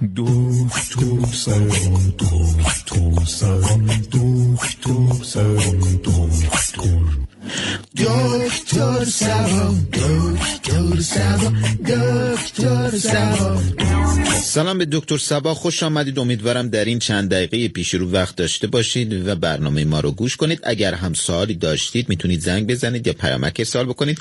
دکتر سلام دکتر سلام دکتر سلام دکتر دکتر سلام دکتر سلام دکتر سلام سلام به دکتر سبا خوش آمدید. امیدوارم در این چند دقیقه پیش رو وقت داشته باشید و برنامه ما رو گوش کنید. اگر هم سوالی داشتید می‌تونید زنگ بزنید یا پیامک سال بکنید.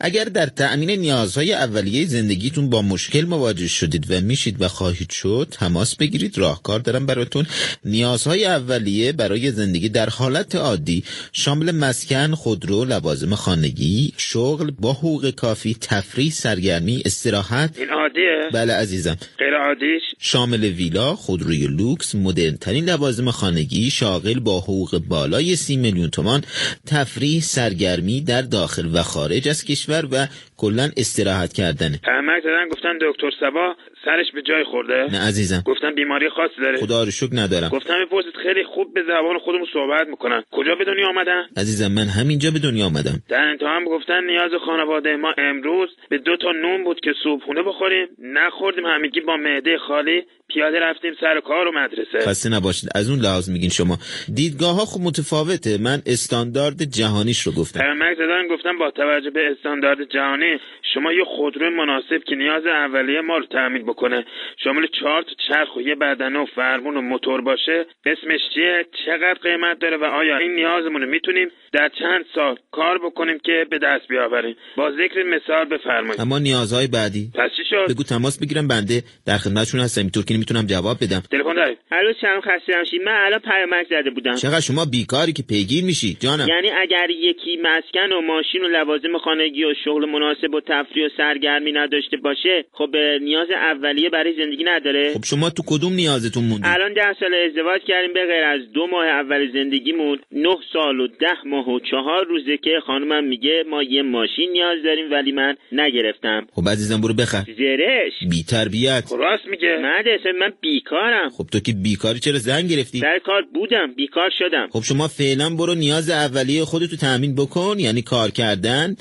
اگر در تأمین نیازهای اولیه زندگیتون با مشکل مواجه شدید و میشید و خواهید شد تماس بگیرید. راهکار دارم براتون. نیازهای اولیه برای زندگی در حالت عادی شامل مسکن خودرو لوازم خانگی شغل با حقوق کافی تفریح سرگرمی استراحت. این عادیه. بله عزیزم. غیر عادیش؟ شامل ویلا، خودروی لوکس، مدرنترین لوازم خانگی، شاغل با حقوق بالای سی میلیون تومان، تفریح، سرگرمی در داخل و خارج از کشور و کلا استراحت کردنه. پیامک زدن گفتن دکتر سبا سرش به جای خورده. نه عزیزم. گفتن بیماری خاصی داره. خدا رو شکر ندارم. گفتم بپرسید خیلی خوب به زبان خودمون صحبت می‌کنن. کجا به دنیا آمدن؟ عزیزم من همینجا به دنیا آمدم. در انتها هم گفتن نیاز خانواده ما امروز به دو تا نون بود که صبحونه بخوریم. نخوردیم همگی با معده خالی. پیاده رفتیم سر کار و مدرسه. خسته نباشید. از اون لحاظ میگین شما. دیدگاه ها خب متفاوته. من استاندارد جهانیش رو گفتم. پیامک زدن گفتم با توجه به استاندارد جهانی شما یه خودرو مناسب که نیاز اولیه ما رو تأمین بکنه. شامل چهار تا چرخ و یه بدنه و فرمون و موتور باشه. اسمش چیه؟ چقدر قیمت داره و آیا این نیازمون رو می‌تونیم در چند سال کار بکنیم که به دست بیاوریم. با ذکر مثال بفرمایید. اما نیازهای بعدی. پس چی شد؟ بگو تماس بگیرم بنده در خدمتشون هستم. اینطور که می‌تونم جواب بدم. تلفن دارید الو سلام خسته نباشید من الان پیامک زده بودم. چقدر شما بیکاری که پیگیر میشی جانم. یعنی اگر یکی مسکن و ماشین و لوازم خانگی و شغل مناسب و تفریح و سرگرمی نداشته باشه خب نیاز اولیه برای زندگی نداره؟ خب شما تو کدوم نیازتون موندی؟ الان ده سال ازدواج کردیم به غیر از دو ماه اول زندگیمون نه سال و ده ماه و چهار روزه که خانمم میگه ما یه ماشین نیاز داریم ولی من نگرفتم. خب عزیزم برو بخر. زرش. بی تربیت خب راست میگه. مدرسه من بیکارم. خب تو که بیکاری چرا زنگ گرفتی؟ سر کار بودم بیکار شدم. خب شما فعلا برو نیاز اولیه خودتو تأمین بکن یعنی کار کردن.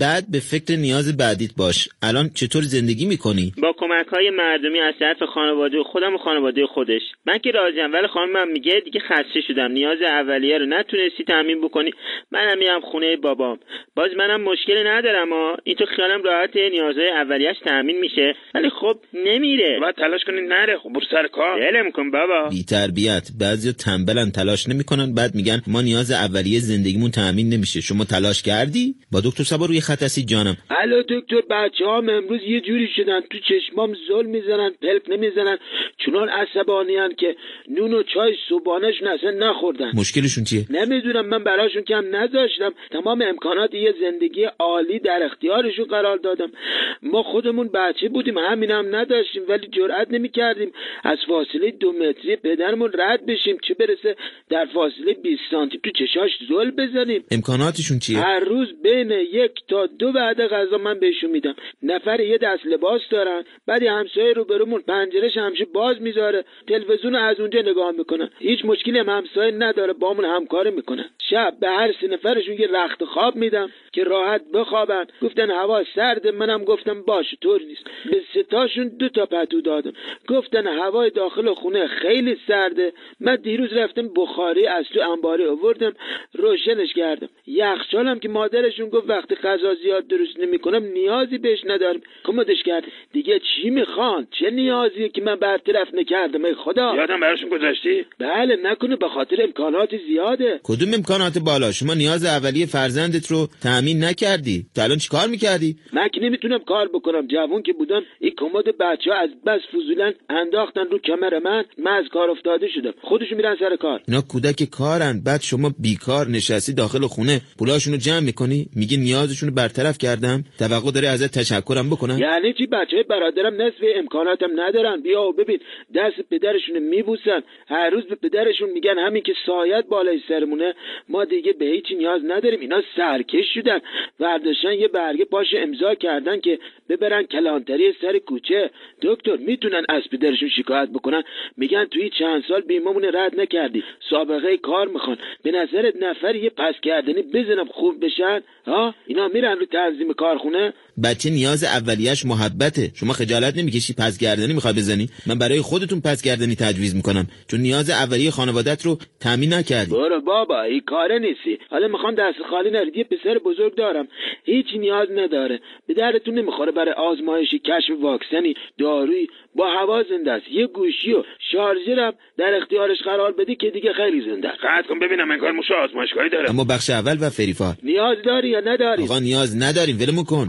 بعد به فکر نیاز بعدیت باش. الان چطور زندگی می‌کنی؟ با کمک های مردمی از طرف خانواده خودم و خانواده خودش. من که راضیم ولی خانمم میگه دیگه خسته شدم. نیاز اولیه رو نتونستی تامین بکنی. منم میرم خونه بابام باز منم مشکلی ندارم ها این تو خیالم راحت نیازهای اولیش تامین میشه. ولی خب نمیره. باید تلاش کنید نره. خب برو سر کار. دلم کن بابا. بی تربیت بعضی تنبلن تلاش نمی‌کنن. بعد میگن ما نیاز اولیه زندگیمون تأمین نمیشه. شما تلاش کردی؟ با دکتر سبا روی خط هستی جانم. الو دکتر بچه هم امروز یه جوری شدن. تو چشمام زل می‌زنن پلپ نمی‌زنن. چونان عصبانیان که نون و چای صبحانهشون اصلا نخوردن. مشکلشون چیه؟ نمی‌دونم من براشون کم نذاشتم تمام امکانات یه زندگی عالی در اختیارشون قرار دادم. ما خودمون بچه بودیم همین هم نداشتیم ولی جرئت نمی‌کردیم از فاصله دو متری پدرمون رد بشیم چه برسه در فاصله 20 سانتی تو چشاش زل بزنیم. امکاناتشون چیه؟ هر روز بین یک تا دو وعده غذا من بهشون میدم. نفر یه دست لباس دارن بعد همسایه رو برمون پنجرش همیشه باز می‌ذاره. تلویزیون از اونجا نگاه می‌کنن. هیچ مشکلی هم همسایه نداره بامون همکاری می‌کنن. شب به هر سه نفرشون یه رخت خواب میدم که راحت بخوابن گفتن هوا سرده منم گفتم باشه طور نیست. به ستاشون دو تا پتو دادم. گفتن هوای داخل خونه خیلی سرده. من دیروز رفتم بخاری از تو انباری آوردم روشنش کردم. یخچالم که مادرشون گفت وقتی غذا زیاد درست نمی‌کنم نیازی بهش ندارم. کمدش کرد. دیگه چی می‌خوان؟ چه نیازی که من برطرف نکردم؟ ای خدا! یادم براشون گذاشتی؟ بله نکنه به خاطر امکانات زیاده. کدوم امکانات بالا؟ شما نیاز اولیه فرزندت رو تأمین نکردی. تا الان چیکار می‌کردی؟ من که نمی‌تونم کار بکنم. جوون که بودم این کمد بچه ها از بس فضولن انداختن رو کمر من. من از کار افتاده شدم. خودشون میرن سر کار. اینا کودک کارن. بعد شما بیکار نشستی داخل خونه. پولاشون رو جمع می‌کنی. میگی نیازشون رو برطرف کردم. توقع داری ازت تشکرم بکنم یعنی چی؟ بچه برادرم نصف امکاناتم ندارن. بیا و ببین. دست پدرشون میبوسن. هر روز به پدرشون میگن همین که سایت بالای سرمونه. ما دیگه به هیچی نیاز نداریم. اینا اینا سرکش شدن ورداشتن یه برگه پاش امضا کردن که ببرن کلانتری سر کوچه. دکتر می‌تونن از پدرشون شکایت بکنن. میگن توی چند سال بیمامون رد نکردی. سابقه کار می‌خوان. به نظرت نفر یه پس کردنی بزنم خوب بشن؟ ها؟ اینا میرن رو تنظیم کارخونه؟ بچه نیاز اولیش محبته. شما خجالت نمی‌کشی پس گردنی می‌خوای بزنی؟ من برای خودتون پس گردنی تجویز می‌کنم. چون نیاز اولیه خانوادت رو تامین نکردی. برو بابا این کاره نیستی. حالا می‌خوام دست خالی نرید یه پسر بزرگ دارم هیچ نیاز نداره به درتون نمی‌خوره برای آزمایشی کشف واکسنی دارویی با هوا زنده است یه گوشی و شارژرم در اختیارش قرار بدی که دیگه خیلی زنده است قطع کن ببینم انگار موش آزمایشگاهی داره اما بخش اول و فریفا نیاز داری یا نداری آقا نیاز نداریم ولمون کن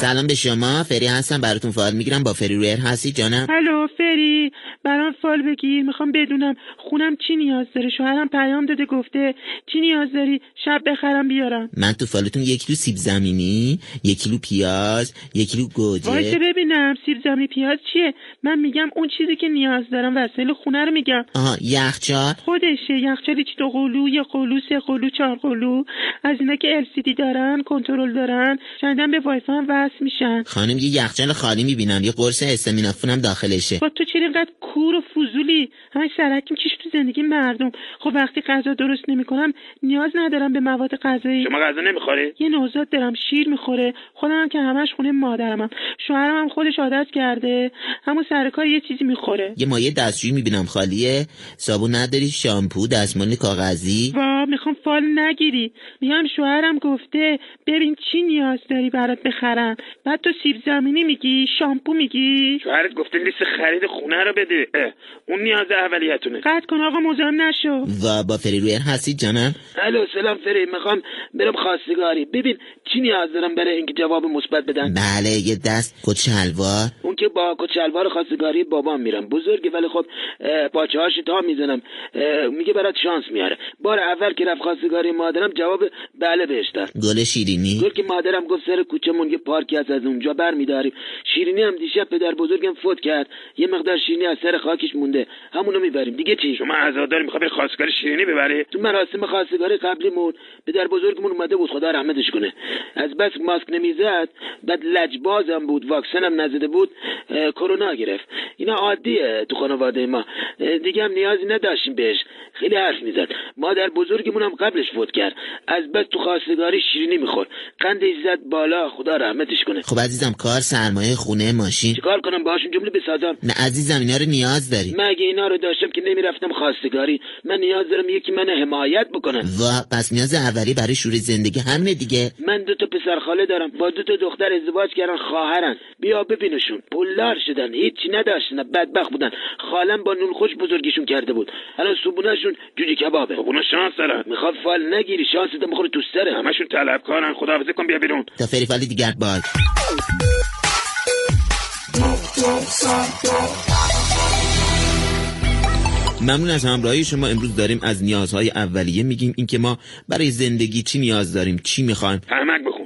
سلام به شما. فری هستم. براتون فایل می‌گیرم. با فری رویر هستی جانم؟ الو فری. برام فال بگیر. می‌خوام بدونم خونم چی نیاز داره. شوهرم پیام داده گفته چی نیاز داری؟ شب بخرم بیارم. من تو فالتون یک کیلو سیب زمینی یک کیلو پیاز یک کیلو واسه گوجه ببینم. سیب زمینی پیاز چیه؟ من میگم اون چیزی که نیاز دارم. وسایل خونه رو میگم. آها یخچال. خودشه. یخچالی چی دو قلو یه قلو سه قلو چهار قلو. از اینا که LCD دارن کنترل دارن. شنیدم به وایفای هم وصل میشن. خانم یه یخچال خالی می‌بینم یه قرص استامینوفون هم داخلشه. با تو چرا اینقدر کور و فضولی. همش سرک می‌کشی تو زندگی مردم؟ خب وقتی غذا درست نمی‌کنم نیاز ندارم به مواد غذایی. شما غذا نمی‌خوری؟ یه نوزاد دارم شیر می‌خوره. خودم هم که همش خونه مادرمم. شوهرم هم خودش عادت کرده. همون سر کار یه چیزی می‌خوره. یه مایه دستشویی می‌بینم خالیه. صابون نداری شامپو دستمال کاغذی. وا می‌خوام فال نگیری. میگم شوهرم گفته ببین چی نیاز داری برات بخرم. بعد تو سیب زمینی میگی شامپو میگی؟ شوهرت گفته لیست خرید خونه رو بده. اه، اون نیاز اولیتونه. قطع کن آقا مزاحم نشو. و با فری رویر هستی جانم. الو سلام فری. می‌خوام برم خواستگاری. ببین چی نیاز دارم برای اینکه جواب مثبت بدن بله یه دست کت شلوار. اون که با کچلوار خواستگاری بابام میرم. بزرگه ولی خب هاش تا می‌زنم. میگه برات شانس میاره. بار اول که رفت خواستگاری مادرم جواب بله بهش داد. گل شیرینی. گل که مادرم گفت سر کوچمون یه پارکی هست از اونجا بر میداریم شیرینی هم دیشب پدر بزرگم فوت کرد. یه مقدار شیرینی از سر خاکش مونده. همونو می‌بریم. دیگه چی؟ شما عزاداری می‌خوای بری خواستگاری شیرینی ببری؟ تو مراسم خواستگاری قبلیمون پدر بزرگمون اومده بود. خدا رحمتش کنه. از بس ماسک نمی‌زد. بعد لجبازم بود. واکسنم نزده بود. کرونا گرفت. اینا عادیه تو خانواده ما. دیگه هم نیازی نداشتیم بهش. خیلی حرف می‌زد. مادر بزرگمون هم قبلش فوت کرد. از بس تو خواستگاری شیرینی میخور قندش زد بالا. خدا رحمتش کنه. خب عزیزم کار سرمایه خونه ماشین. چیکار کنم؟ باهاشون جمله بسازم. نه عزیزم اینا رو نیاز داری. مگه اینا رو داشتم که نمی‌رفتم خواستگاری من نیاز دارم یکی من حمایت بکنه. و پس نیاز اولی برای شور زندگی همینه دیگه. من دو تا پسر خاله دارم. با دو تا دختر ازدواج کردن خواهرن. بیا ببینشون. پولدار شدن. هیچی نداشتن. بدبخت بودن. خالم با نون خوش بزرگشون کرده بود. الان صبونهشون جوجه کبابه. خب اونا شانس دارن می‌خواد فال نگیری. شانست می‌خوره تو سره همشون طلبکارن. خداحافظی کن بیا بیرون. تا فری فالی دیگر. باز ممنون از همراهی شما. امروز داریم از نیازهای اولیه میگیم اینکه ما برای زندگی چی نیاز داریم چی می‌خوایم؟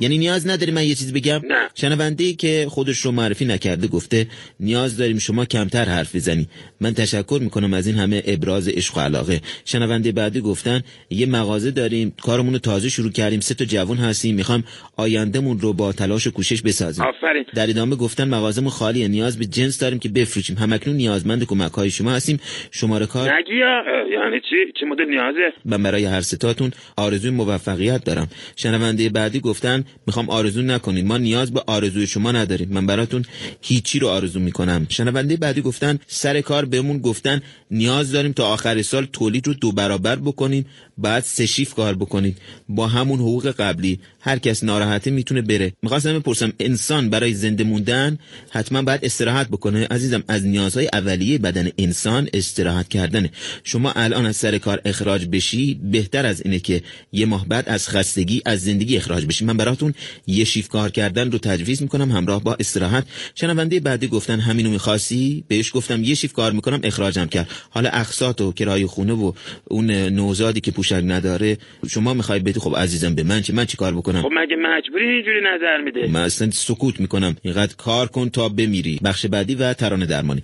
یعنی نیاز نداری من یه چیز بگم؟ نه. شنونده ای که خودش رو معرفی نکرده گفته نیاز داریم شما کمتر حرف بزنی. من تشکر می‌کنم از این همه ابراز عشق و علاقه. شنونده بعدی گفتن یه مغازه داریم کارمون رو تازه شروع کردیم سه تا جوان هستیم می‌خوام آیندهمون رو با تلاش و کوشش بسازیم. آفرین. در ادامه گفتن مغازمون خالیه نیاز به جنس داریم که بفروشیم. همکنون نیازمند کمک های شما هستیم. شماره کار نگیا یعنی چی؟ چه مدل نیازه؟ من برای هر ستاتون آرزوی موفقیت دارم. شنونده بعدی گفتن می‌خوام آرزو نکنید ما نیاز به آرزوی شما نداریم. من براتون هیچی رو آرزو می‌کنم. شنونده بعدی گفتن سر کار بهمون گفتن نیاز داریم تا آخر سال تولید رو دو برابر بکنیم بعد سه شیف کار بکنید با همون حقوق قبلی. هر کس ناراحته می‌تونه بره. می‌خواستم بپرسم انسان برای زنده موندن حتما باید استراحت بکنه؟ عزیزم از نیازهای اولیه بدن انسان استراحت کردنه. شما الان از سر کار اخراج بشی بهتر از اینه که یه ماه بعد از خستگی از زندگی اخراج بشی. من براتون یه شیف کار کردن رو تجویز می‌کنم همراه با استراحت. شنونده بعدی گفتن همینو می‌خواستی؟ بهش گفتم یه شیف کار می‌کنم اخراجم کرد. حالا اقساط و کرایه خونه و اون نوزادی که پوشک نداره شما می‌خوای بدی؟ خب عزیزم به من چه؟ من چی کار کنم خب مگه مجبوری اینجوری نظر میده؟ من اصلا سکوت می‌کنم. اینقدر کار کن تا بمیری. بخش بعدی و ترانه درمانی.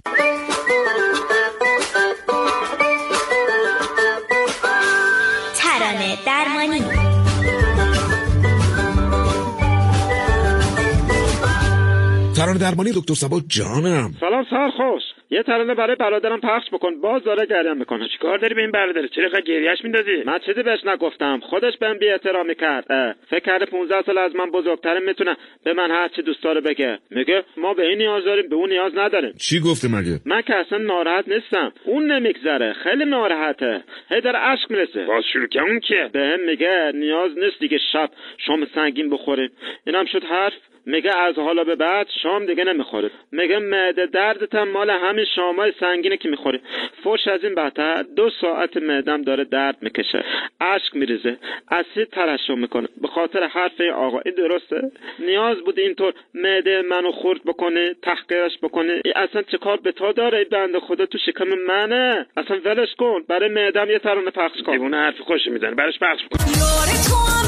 ترانه درمانی. ترانه درمانی دکتر سبا جانم. سلام سرخوش یه ترانه برای برادرم پخش بکن. باز داره گریه می‌کنه. کار داری به این برادر چرا اینقدر گریهش میندازی؟ من چیزی بهش نگفتم. خودش بهم بی احترامی کرد اه. فکر کرده 15 سال از من بزرگتره می‌تونه به من هر چی دوست داره بگه. میگه ما به این نیاز داریم به اون نیاز نداریم. چی گفته مگه؟ من که اصلا ناراحت نیستم. اون نمیگذره. خیلی ناراحته. هی داره اشک می‌رسه. باز شروع که اون که به هم میگه نیاز نیست دیگه شب شام سنگین بخوریم. اینم شد حرف. میگه از حالا به بعد شام دیگه نمی‌خوره. میگه معده دردت هم مال همین شامای سنگینه که می‌خوری. فوش از این بهتر دو ساعت معدم داره درد می‌کشه. اشک میریزه. اسید ترشح می‌کنه. به خاطر حرف این آقا. این درسته؟ نیاز بود اینطور معده منو خورد بکنه تحقیرش بکنه. ای اصلا چه کار به تا داره این بنده خدا تو شکم منه؟ اصلا ولش کن. برای معدم یه ترانه پخش کن. دیوونه حرف خوش می‌زنه براش پخش کن.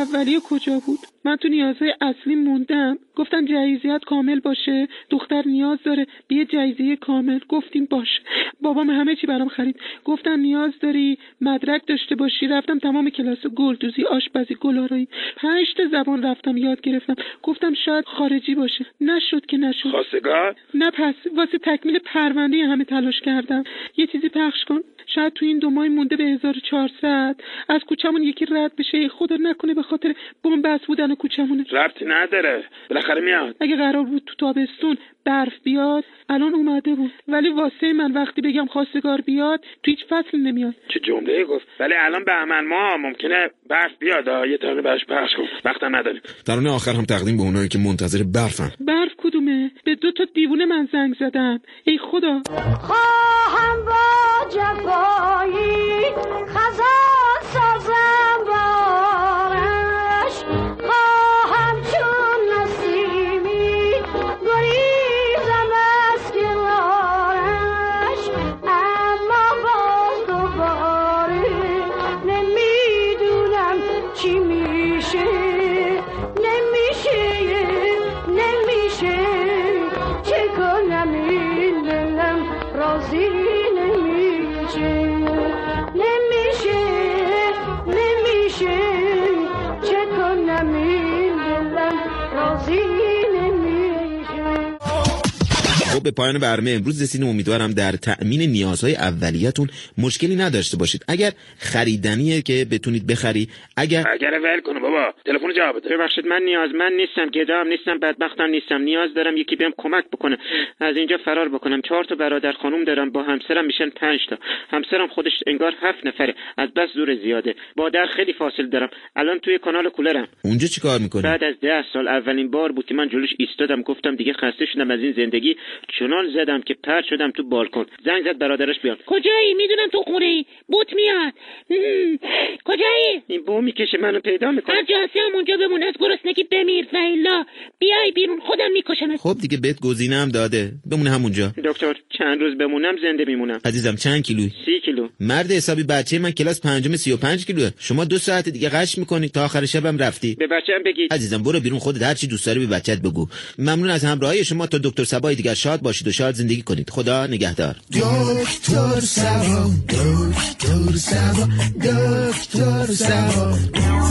اولیه کجا بود؟ من تو نیازهای اصلی موندم. گفتن جهیزیت کامل باشه. دختر نیاز داره. بیا جهیزیه کامل. گفتیم باشه بابام همه چی برام خرید. گفتن نیاز داری مدرک داشته باشی. رفتم تمام کلاس گلدوزی آشپزی گلارایی. پنج تا زبان رفتم یاد گرفتم. گفتم شاید خارجی باشه. نشد که نشد. خواستگار نه پس. واسه تکمیل پرونده همه تلاش کردم. یه چیزی پخش کن. شاید تو این دو ماه مونده به 1400 از کوچمون یکی رد بشه. خدا نکنه به خاطر بنبست بودن کوچمونه ربطی نداره. بالاخره میاد. اگه قرار بود تو تابستون برف بیاد الان اومده بود. ولی واسه من وقتی بگم خواستگار بیاد تو هیچ فصل نمیاد. چه جمله گفت. ولی الان بهمن ما ممکنه برف بیاد. آه. یه ترانه براش پخش کن. وقتم نداریم. ترانه آخر هم تقدیم به اونایی که منتظر برفن. برف کدومه؟ به دو تا دیوونه من زنگ زدم. ای خدا. خواهم با جفایی خزان خب به پایان برنامه امروز رسیدیم. امیدوارم در تأمین نیازهای اولیتون مشکلی نداشته باشید. اگر خریدنیه که بتونید بخری اگر اگر ول کنه بابا تلفن جواب بده. ببخشید من نیازمند نیستم گدا هم نیستم بدبختم نیستم. نیاز دارم یکی بهم کمک بکنه. از اینجا فرار بکنم. چهار تا برادر خانوم دارم با همسرم میشن پنج تا. همسرم خودش انگار هفت نفره. از بس دور زیاده. با در خیلی فاصل دارم. الان توی کانال کولرم. اونجا چی کار می‌کنی؟ بعد از ده سال اولین بار بود که من جلوش ایستادم. گفتم دیگه خسته شدم از این زندگی. چنان زدم که پرت شدم تو بالکن. زنگ زد برادرش بیاد. کجایی؟ می‌دونم تو خونه ای بوت میاد. هم. کجایی؟ این بو می‌کشه منو پیدا می‌کنه. هر جا هستی همونجا بمون. از گرسنگی بمیر فیلا. بیای بیرون. خودم میکشمت. خب دیگه بهت گزینه هم داده. بمونه همونجا. دکتر چند روز بمونم زنده میمونم. عزیزم چند کیلویی سی کیلو. مرد حسابی بچه من کلاس پنجم سی و پنج کیلوه. شما دو ساعت دیگه قش می‌کنی. تا آخر شبم رفتی. به بچه‌م بگید. عزیزم برو بیرون. خودت هر چی دوست داری به بچت بگو. ممنون از همراهی شما. تا دکتر سبای دیگر شاد باشید و شاد زندگی کنید. خدا نگهدار. دکتر سبا دکتر سبا دکتر سبا.